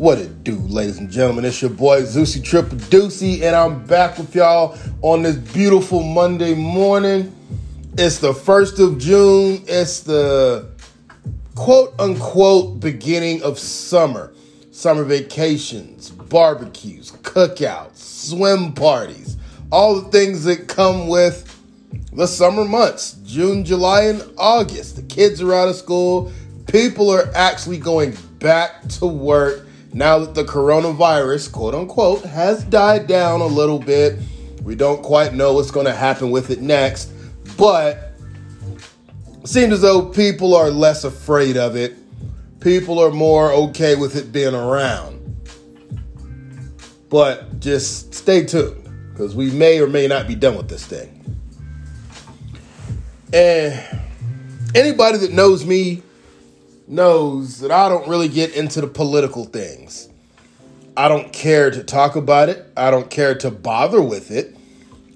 What it do, ladies and gentlemen? It's your boy Zeusy Triple Deucey, and I'm back with y'all on this beautiful Monday morning. It's the first of June. It's the quote unquote beginning of summer. Summer vacations, barbecues, cookouts, swim parties, all the things that come with the summer months June, July, and August. The kids are out of school. People are actually going back to work now that the coronavirus, quote unquote, has died down a little bit. We don't quite know what's going to happen with it next, but it seems as though people are less afraid of it. People are more okay with it being around. But just stay tuned because we may or may not be done with this thing. And anybody that knows me knows that I don't really get into the political things. I don't care to talk about it. I don't care to bother with it.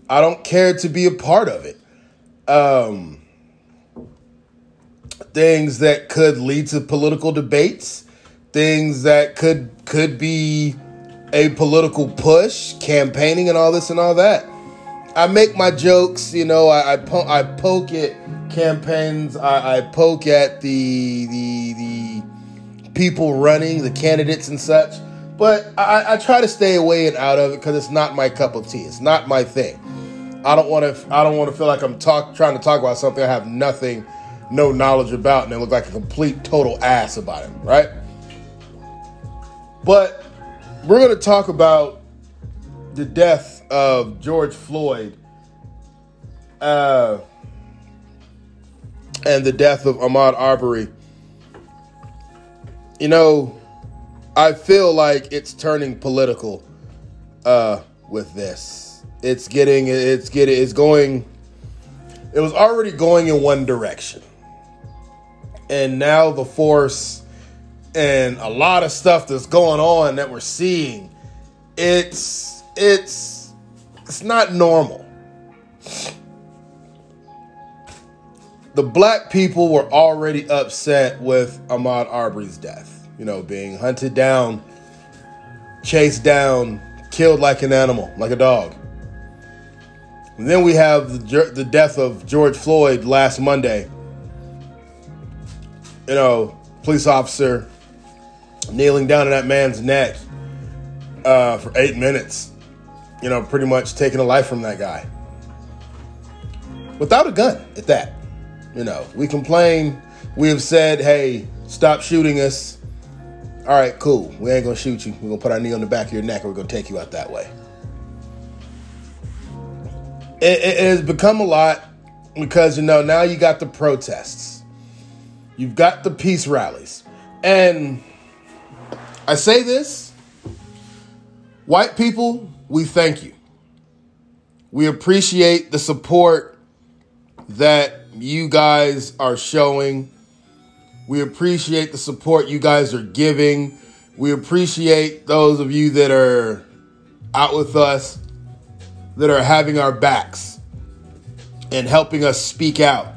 I don't care to be a part of it. Um, things that could lead to political debates, things that could could be a political push, campaigning, and all this and all that. I make my jokes, you know. I I, po- I poke at campaigns. I, I poke at the the the people running, the candidates and such. But I, I try to stay away and out of it because it's not my cup of tea. It's not my thing. I don't want to. I don't want to feel like I'm talk trying to talk about something I have nothing, no knowledge about, and it look like a complete total ass about it, right? But we're to talk about the death of George Floyd uh, and the death of Ahmaud Arbery. You know, I feel like it's turning political uh, with this. It's getting, it's getting, it's going. It was already going in one direction, and now the force and a lot of stuff that's going on that we're seeing. It's it's it's not normal. The black people were already upset with Ahmaud Arbery's death. You know, being hunted down, chased down, killed like an animal, like a dog. And then we have the, the death of George Floyd last Monday. You know, police officer kneeling down in that man's neck uh, for eight minutes you know, pretty much taking a life from that guy. Without a gun at that. You know, we complain, we have said, hey, stop shooting us. All right, cool. We ain't gonna shoot you. We're gonna put our knee on the back of your neck and we're gonna take you out that way. It, it has become a lot because, you know, now you got the protests, you've got the peace rallies. And I say this white people, we thank you. We appreciate the support that you guys are showing. We appreciate the support you guys are giving. We appreciate those of you that are out with us, that are having our backs and helping us speak out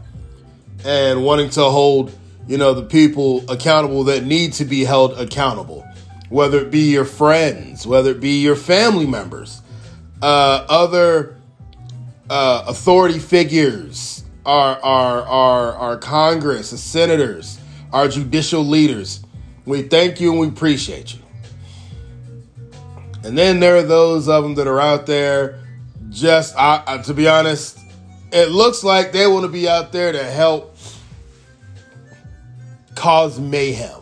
and wanting to hold, you know, the people accountable that need to be held accountable whether it be your friends, whether it be your family members, uh, other uh, authority figures, our, our, our, our Congress, the senators, our judicial leaders. We thank you and we appreciate you. And then there are those of them that are out there just, to be honest, it looks like they want to be out there to help cause mayhem.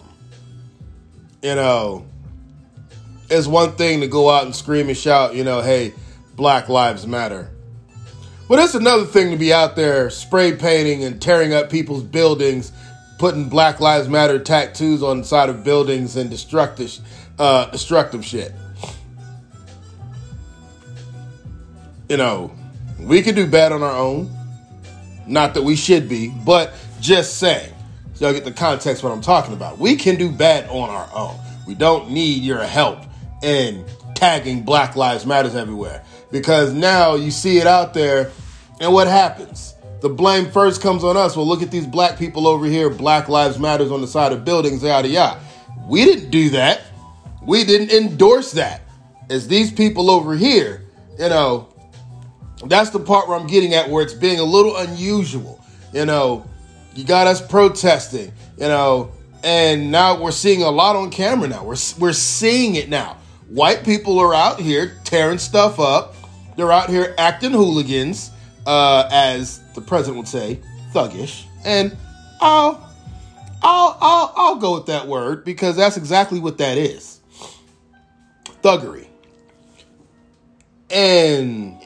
You know, it's one thing to go out and scream and shout, you know, hey, Black Lives Matter. But it's another thing to be out there spray painting and tearing up people's buildings, putting Black Lives Matter tattoos on the side of buildings and destructive, uh, destructive shit. You know, we can do bad on our own. Not that we should be, but just saying. So y'all get the context what I'm talking about. We can do bad on our own. We don't need your help and tagging Black Lives Matters everywhere. Because now you see it out there, and what happens? The blame first comes on us. Well, look at these black people over here, Black Lives Matters on the side of buildings, yada yada. We didn't do that. We didn't endorse that. As these people over here, you know, that's the part where I'm getting at where it's being a little unusual. You know, you got us protesting, you know, and now we're seeing a lot on camera now. We're, we're seeing it now. White people are out here tearing stuff up. They're out here acting hooligans, uh, as the president would say, thuggish. And I'll, I'll, I'll, I'll go with that word because that's exactly what that is. Thuggery. And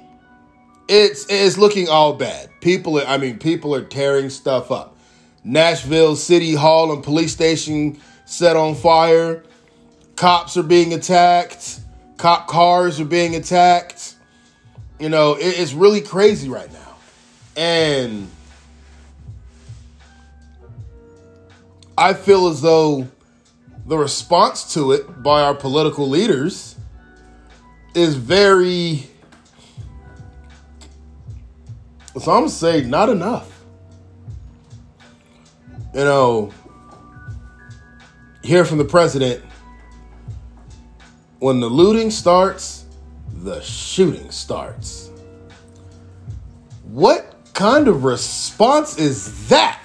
it's it's looking all bad. People are, I mean, people are tearing stuff up. Nashville City Hall and police station set on fire. Cops are being attacked. Cop cars are being attacked. You know, it, it's really crazy right now. And I feel as though the response to it by our political leaders is very so I'm say not enough. You know, hear from the president when the looting starts, the shooting starts. What kind of response is that?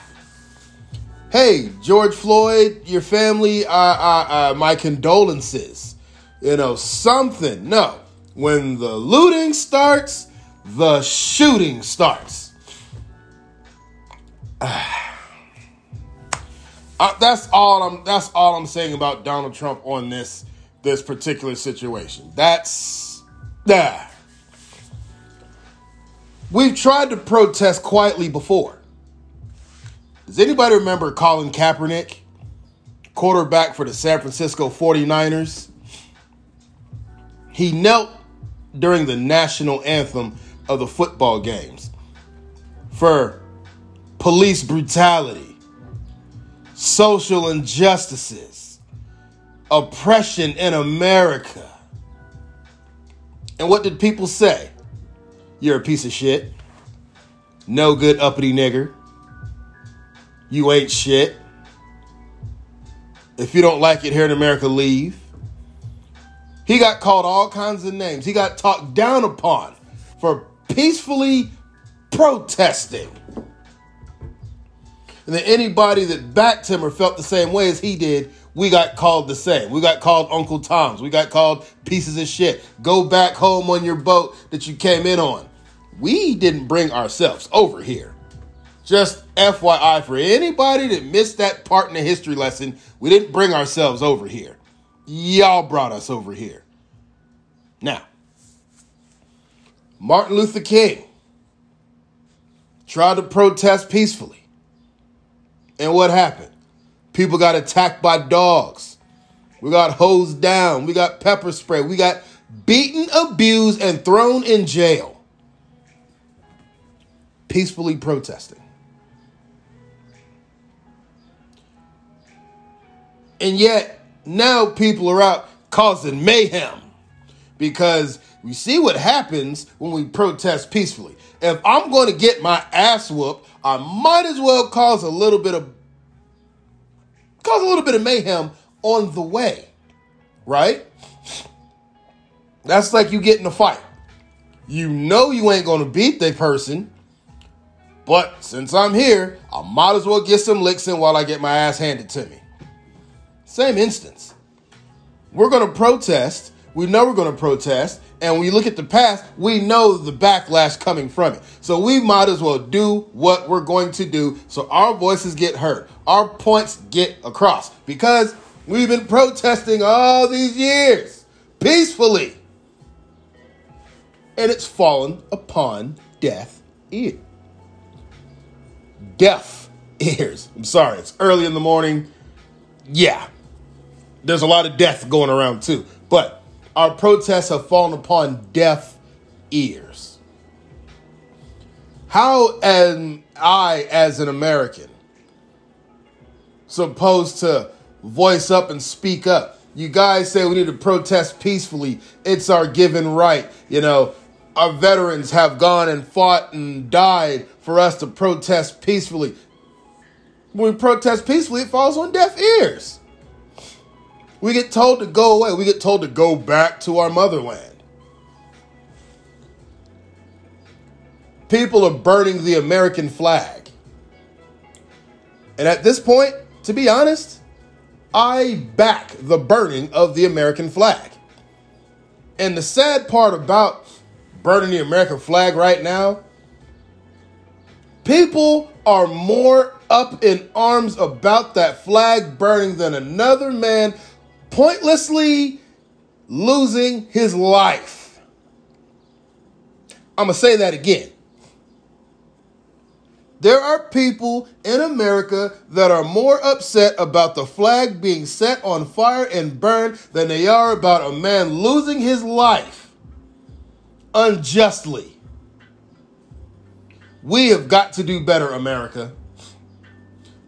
Hey, George Floyd, your family, uh, uh, uh, my condolences. You know, something. No. When the looting starts, the shooting starts. Uh, that's all I'm that's all I'm saying about Donald Trump on this this particular situation. That's that. We've tried to protest quietly before. Does anybody remember Colin Kaepernick, quarterback for the San Francisco 49ers? He knelt during the national anthem of the football games for police brutality, social injustices, oppression in America. And what did people say? You're a piece of shit. No good uppity nigger. You ain't shit. If you don't like it here in America, leave. He got called all kinds of names. He got talked down upon for peacefully protesting. And then anybody that backed him or felt the same way as he did, we got called the same. We got called Uncle Toms. We got called pieces of shit. Go back home on your boat that you came in on. We didn't bring ourselves over here. Just FYI for anybody that missed that part in the history lesson, we didn't bring ourselves over here. Y'all brought us over here. Now, Martin Luther King tried to protest peacefully. And what happened? People got attacked by dogs. We got hosed down. We got pepper spray. We got beaten, abused, and thrown in jail. Peacefully protesting. And yet, now people are out causing mayhem because we see what happens when we protest peacefully. If I'm going to get my ass whooped, I might as well cause a little bit of cause a little bit of mayhem on the way. Right? That's like you get in a fight. You know you ain't to beat the person, but since I'm here, I might as well get some licks in while I get my ass handed to me. Same instance. We're to protest. We know we're to protest. And when you look at the past, we know the backlash coming from it. So we might as well do what we're going to do so our voices get heard, our points get across. Because we've been protesting all these years peacefully. And it's fallen upon deaf ears. Deaf ears. I'm sorry, it's early in the morning. Yeah, there's a lot of death going around too. But our protests have fallen upon deaf ears. How am I, as an American, supposed to voice up and speak up? You guys say we need to protest peacefully. It's our given right. You know, our veterans have gone and fought and died for us to protest peacefully. When we protest peacefully, it falls on deaf ears. We get told to go away. We get told to go back to our motherland. People are burning the American flag. And at this point, to be honest, I back the burning of the American flag. And the sad part about burning the American flag right now, people are more up in arms about that flag burning than another man pointlessly losing his life. I'm going to say that again. There are people in America that are more upset about the flag being set on fire and burned than they are about a man losing his life unjustly. We have got to do better, America.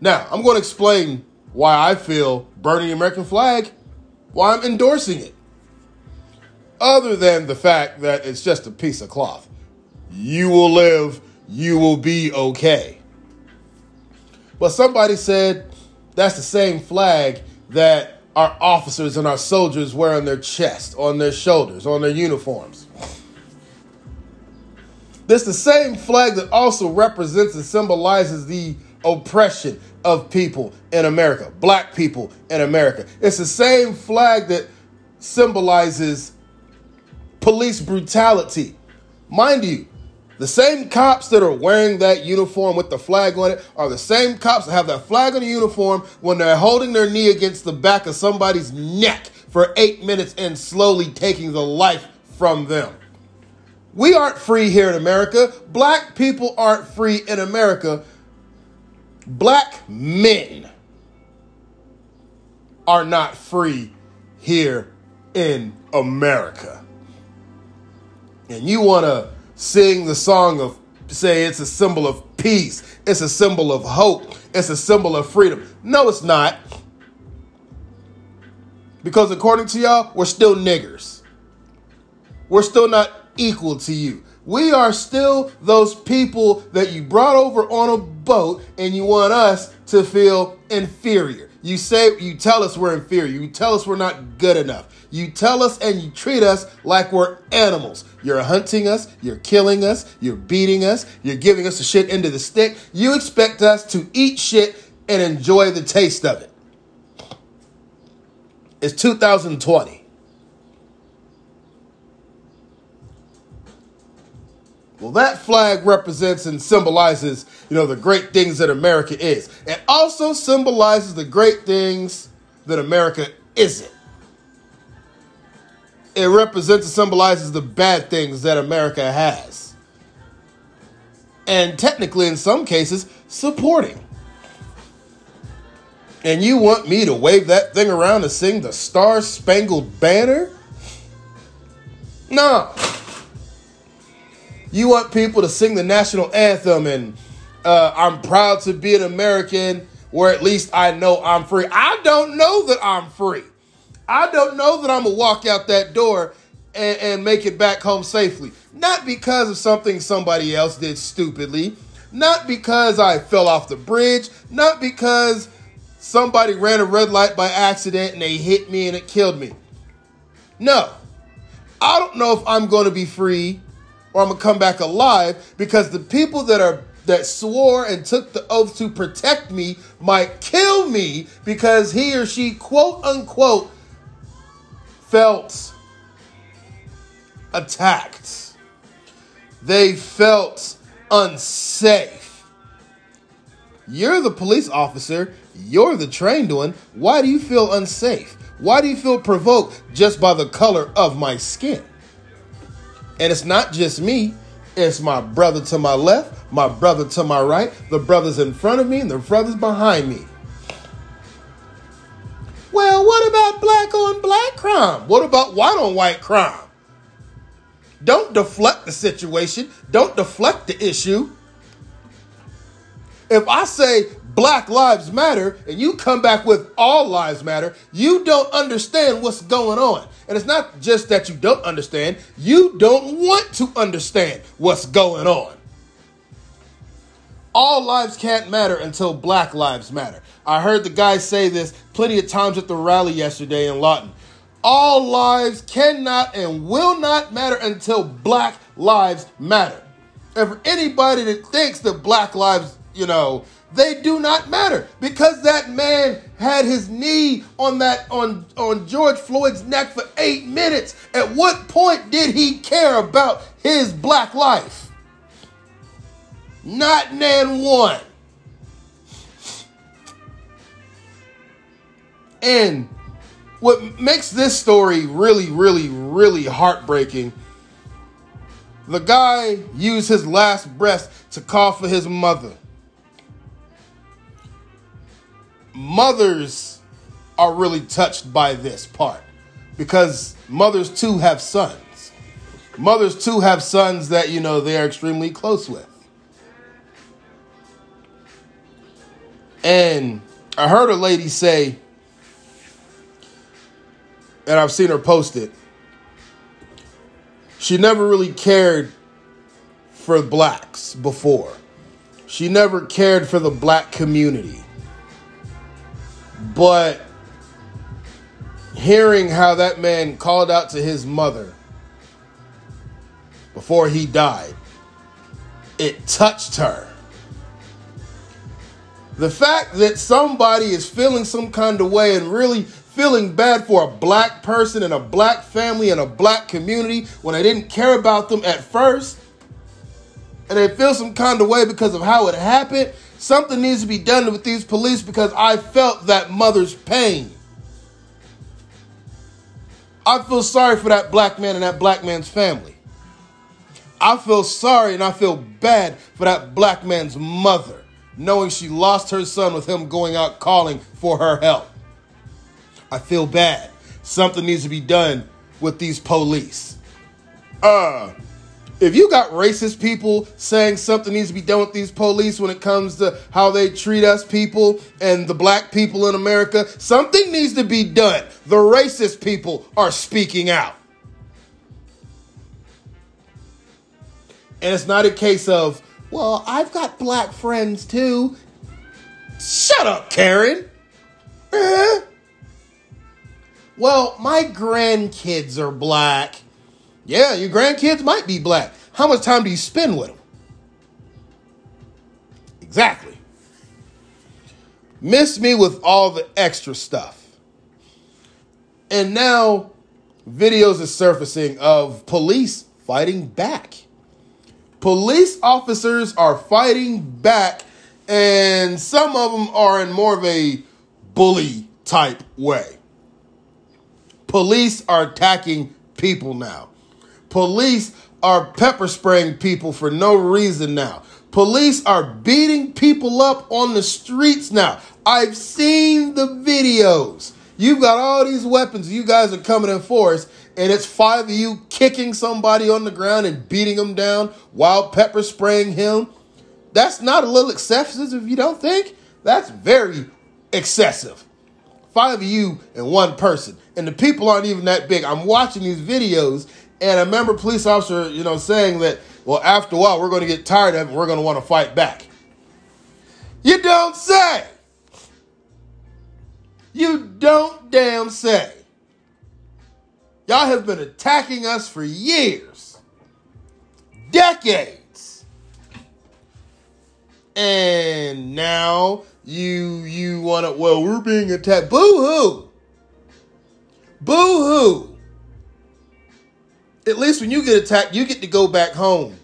Now, I'm going to explain why I feel burning the American flag, why I'm endorsing it. Other than the fact that it's just a piece of cloth. You will live you will be okay. But somebody said that's the same flag that our officers and our soldiers wear on their chest, on their shoulders, on their uniforms. This the same flag that also represents and symbolizes the oppression of people in America, black people in America. It's the same flag that symbolizes police brutality. Mind you, the same cops that are wearing that uniform with the flag on it are the same cops that have that flag on the uniform when they're holding their knee against the back of somebody's neck for eight minutes and slowly taking the life from them. We aren't free here in America. Black people aren't free in America. Black men are not free here in America. And you want to sing the song of say it's a symbol of peace, it's a symbol of hope, it's a symbol of freedom. No, it's not. Because according to y'all, we're still niggers. We're still not equal to you. We are still those people that you brought over on a boat and you want us to feel inferior. You say you tell us we're inferior. You tell us we're not good enough. You tell us and you treat us like we're animals. You're hunting us, you're killing us, you're beating us, you're giving us the shit into the stick. You expect us to eat shit and enjoy the taste of it. It's 2020. Well, that flag represents and symbolizes, you know, the great things that America is. It also symbolizes the great things that America isn't it represents and symbolizes the bad things that America has. And technically, in some cases, supporting. And you want me to wave that thing around and sing the Star Spangled Banner? No. You want people to sing the national anthem and uh, I'm proud to be an American, where at least I know I'm free. I don't know that I'm free. I don't know that I'm gonna walk out that door and, and make it back home safely. Not because of something somebody else did stupidly, not because I fell off the bridge, not because somebody ran a red light by accident and they hit me and it killed me. No. I don't know if I'm going to be free or I'm to come back alive because the people that are that swore and took the oath to protect me might kill me because he or she quote unquote felt attacked. They felt unsafe. You're the police officer, you're the trained one. Why do you feel unsafe? Why do you feel provoked just by the color of my skin? And it's not just me, it's my brother to my left, my brother to my right, the brothers in front of me, and the brothers behind me. Well, what about black on black crime? What about white on white crime? Don't deflect the situation. Don't deflect the issue. If I say Black Lives Matter and you come back with All Lives Matter, you don't understand what's going on. And it's not just that you don't understand, you don't want to understand what's going on. all lives can't matter until black lives matter. I heard the guy say this plenty of times at the rally yesterday in Lawton. All lives cannot and will not matter until black lives matter. And for anybody that thinks that black lives, you know, they do not matter because that man had his knee on that on on George Floyd's neck for 8 minutes. At what point did he care about his black life? Not nan one. And what makes this story really, really, really heartbreaking the guy used his last breath to call for his mother. Mothers are really touched by this part because mothers too have sons. Mothers too have sons that, you know, they are extremely close with. And I heard a lady say, and I've seen her post it. She never really cared for blacks before. She never cared for the black community. But hearing how that man called out to his mother before he died, it touched her. The fact that somebody is feeling some kind of way and really feeling bad for a black person and a black family and a black community when I didn't care about them at first, and they feel some kind of way because of how it happened, something needs to be done with these police because I felt that mother's pain. I feel sorry for that black man and that black man's family. I feel sorry and I feel bad for that black man's mother, knowing she lost her son with him going out calling for her help. I feel bad. Something needs to be done with these police. Uh, if you got racist people saying something needs to be done with these police when it comes to how they treat us people and the black people in America, something needs to be done. The racist people are speaking out. And it's not a case of, well, I've got black friends too. Shut up, Karen. Eh? Well, my grandkids are black. Yeah, your grandkids might be black. How much time do you spend with them? Exactly. Miss me with all the extra stuff. And now videos are surfacing of police fighting back. Police officers are fighting back, and some of them are in more of a bully type way. Police are attacking people now. Police are pepper spraying people for no reason now. Police are beating people up on the streets now. I've seen the videos. You've got all these weapons. You guys are coming in force, and it's five of you kicking somebody on the ground and beating them down while pepper spraying him. That's not a little excessive if you don't think. That's very excessive five of you and one person. And the people aren't even that big. I'm watching these videos, and I remember police officer, you know, saying that, well, after a while, we're going to get tired of it we're going to want to fight back. You don't say. You don't damn say. Y'all have been attacking us for years, decades. And now you you want to well we're being attacked boo hoo boo hoo at least when you get attacked you get to go back home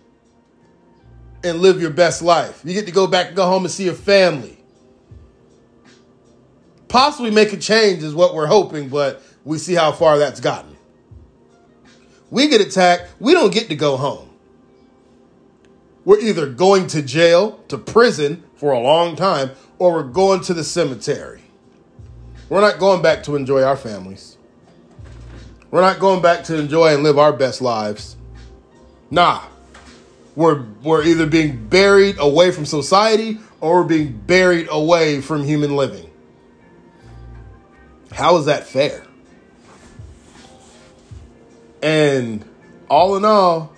and live your best life you get to go back and go home and see your family possibly make a change is what we're hoping but we see how far that's gotten we get attacked we don't get to go home we're either going to jail to prison for a long time or we're going to the cemetery. We're not going back to enjoy our families. We're not going back to enjoy and live our best lives. Nah. We're, we're either being buried away from society or we're being buried away from human living. How is that fair? And all in all,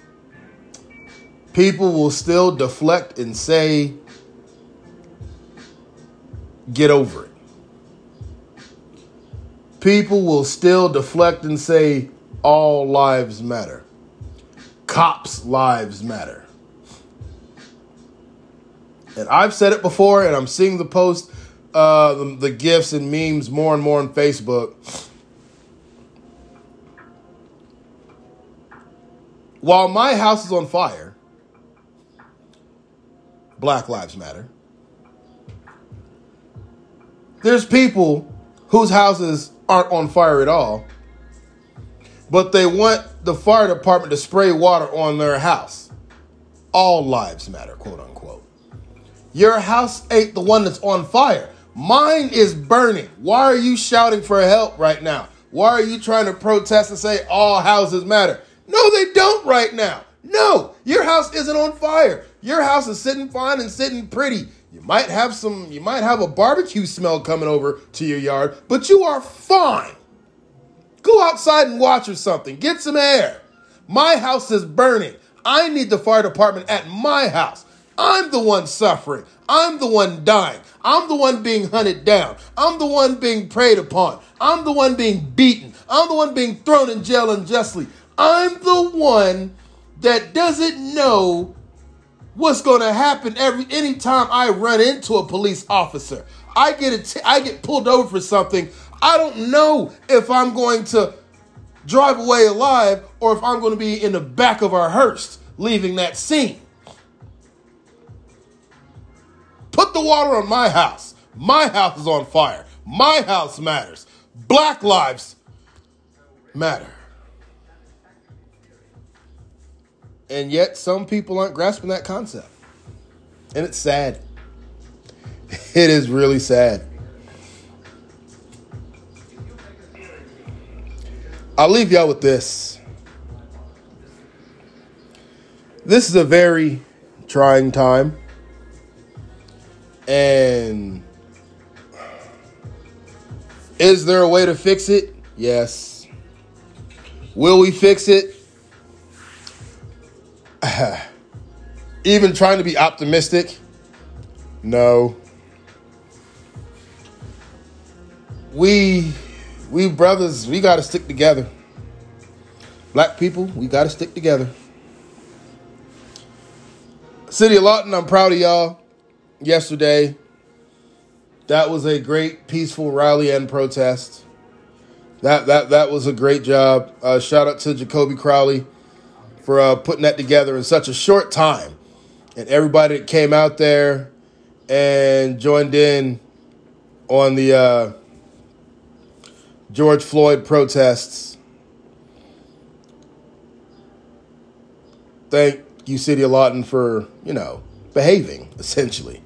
people will still deflect and say get over it. People will still deflect and say all lives matter. Cops' lives matter. And I've said it before, and I'm seeing the post, uh, the, the gifs and memes more and more on Facebook. While my house is on fire, Black Lives Matter. There's people whose houses aren't on fire at all, but they want the fire department to spray water on their house. All lives matter, quote unquote. Your house ain't the one that's on fire. Mine is burning. Why are you shouting for help right now? Why are you trying to protest and say all houses matter? No, they don't right now. No, your house isn't on fire. Your house is sitting fine and sitting pretty. You might have some, you might have a barbecue smell coming over to your yard, but you are fine. Go outside and watch or something. Get some air. My house is burning. I need the fire department at my house. I'm the one suffering. I'm the one dying. I'm the one being hunted down. I'm the one being preyed upon. I'm the one being beaten. I'm the one being thrown in jail unjustly. I'm the one that doesn't know what's going to happen every anytime I run into a police officer. I get a t- I get pulled over for something. I don't know if I'm going to drive away alive or if I'm going to be in the back of our hearse leaving that scene. Put the water on my house. My house is on fire. My house matters. Black lives matter. And yet, some people aren't grasping that concept. And it's sad. It is really sad. I'll leave y'all with this. This is a very trying time. And is there a way to fix it? Yes. Will we fix it? Even trying to be optimistic? No. We we brothers, we got to stick together. Black people, we got to stick together. City of Lawton, I'm proud of y'all. Yesterday, that was a great peaceful rally and protest. That that that was a great job. Uh, shout out to Jacoby Crowley for uh, putting that together in such a short time, and everybody that came out there and joined in on the uh, George Floyd protests. Thank you, City of Lawton, for you know behaving essentially,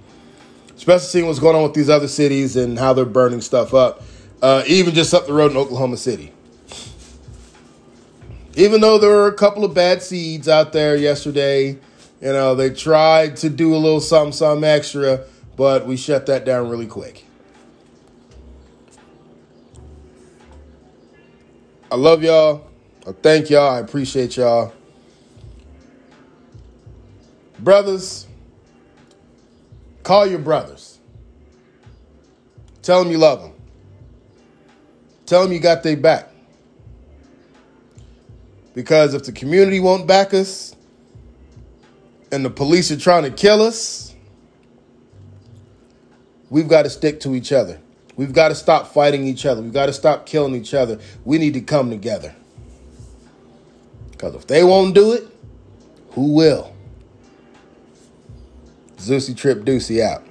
especially seeing what's going on with these other cities and how they're burning stuff up. Uh, even just up the road in Oklahoma City. Even though there were a couple of bad seeds out there yesterday, you know, they tried to do a little something, something extra, but we shut that down really quick. I love y'all. I thank y'all. I appreciate y'all. Brothers, call your brothers. Tell them you love them. Tell them you got their back. Because if the community won't back us and the police are trying to kill us, we've got to stick to each other. We've got to stop fighting each other. We've got to stop killing each other. We need to come together. Because if they won't do it, who will? Zeusy Trip Deucey out.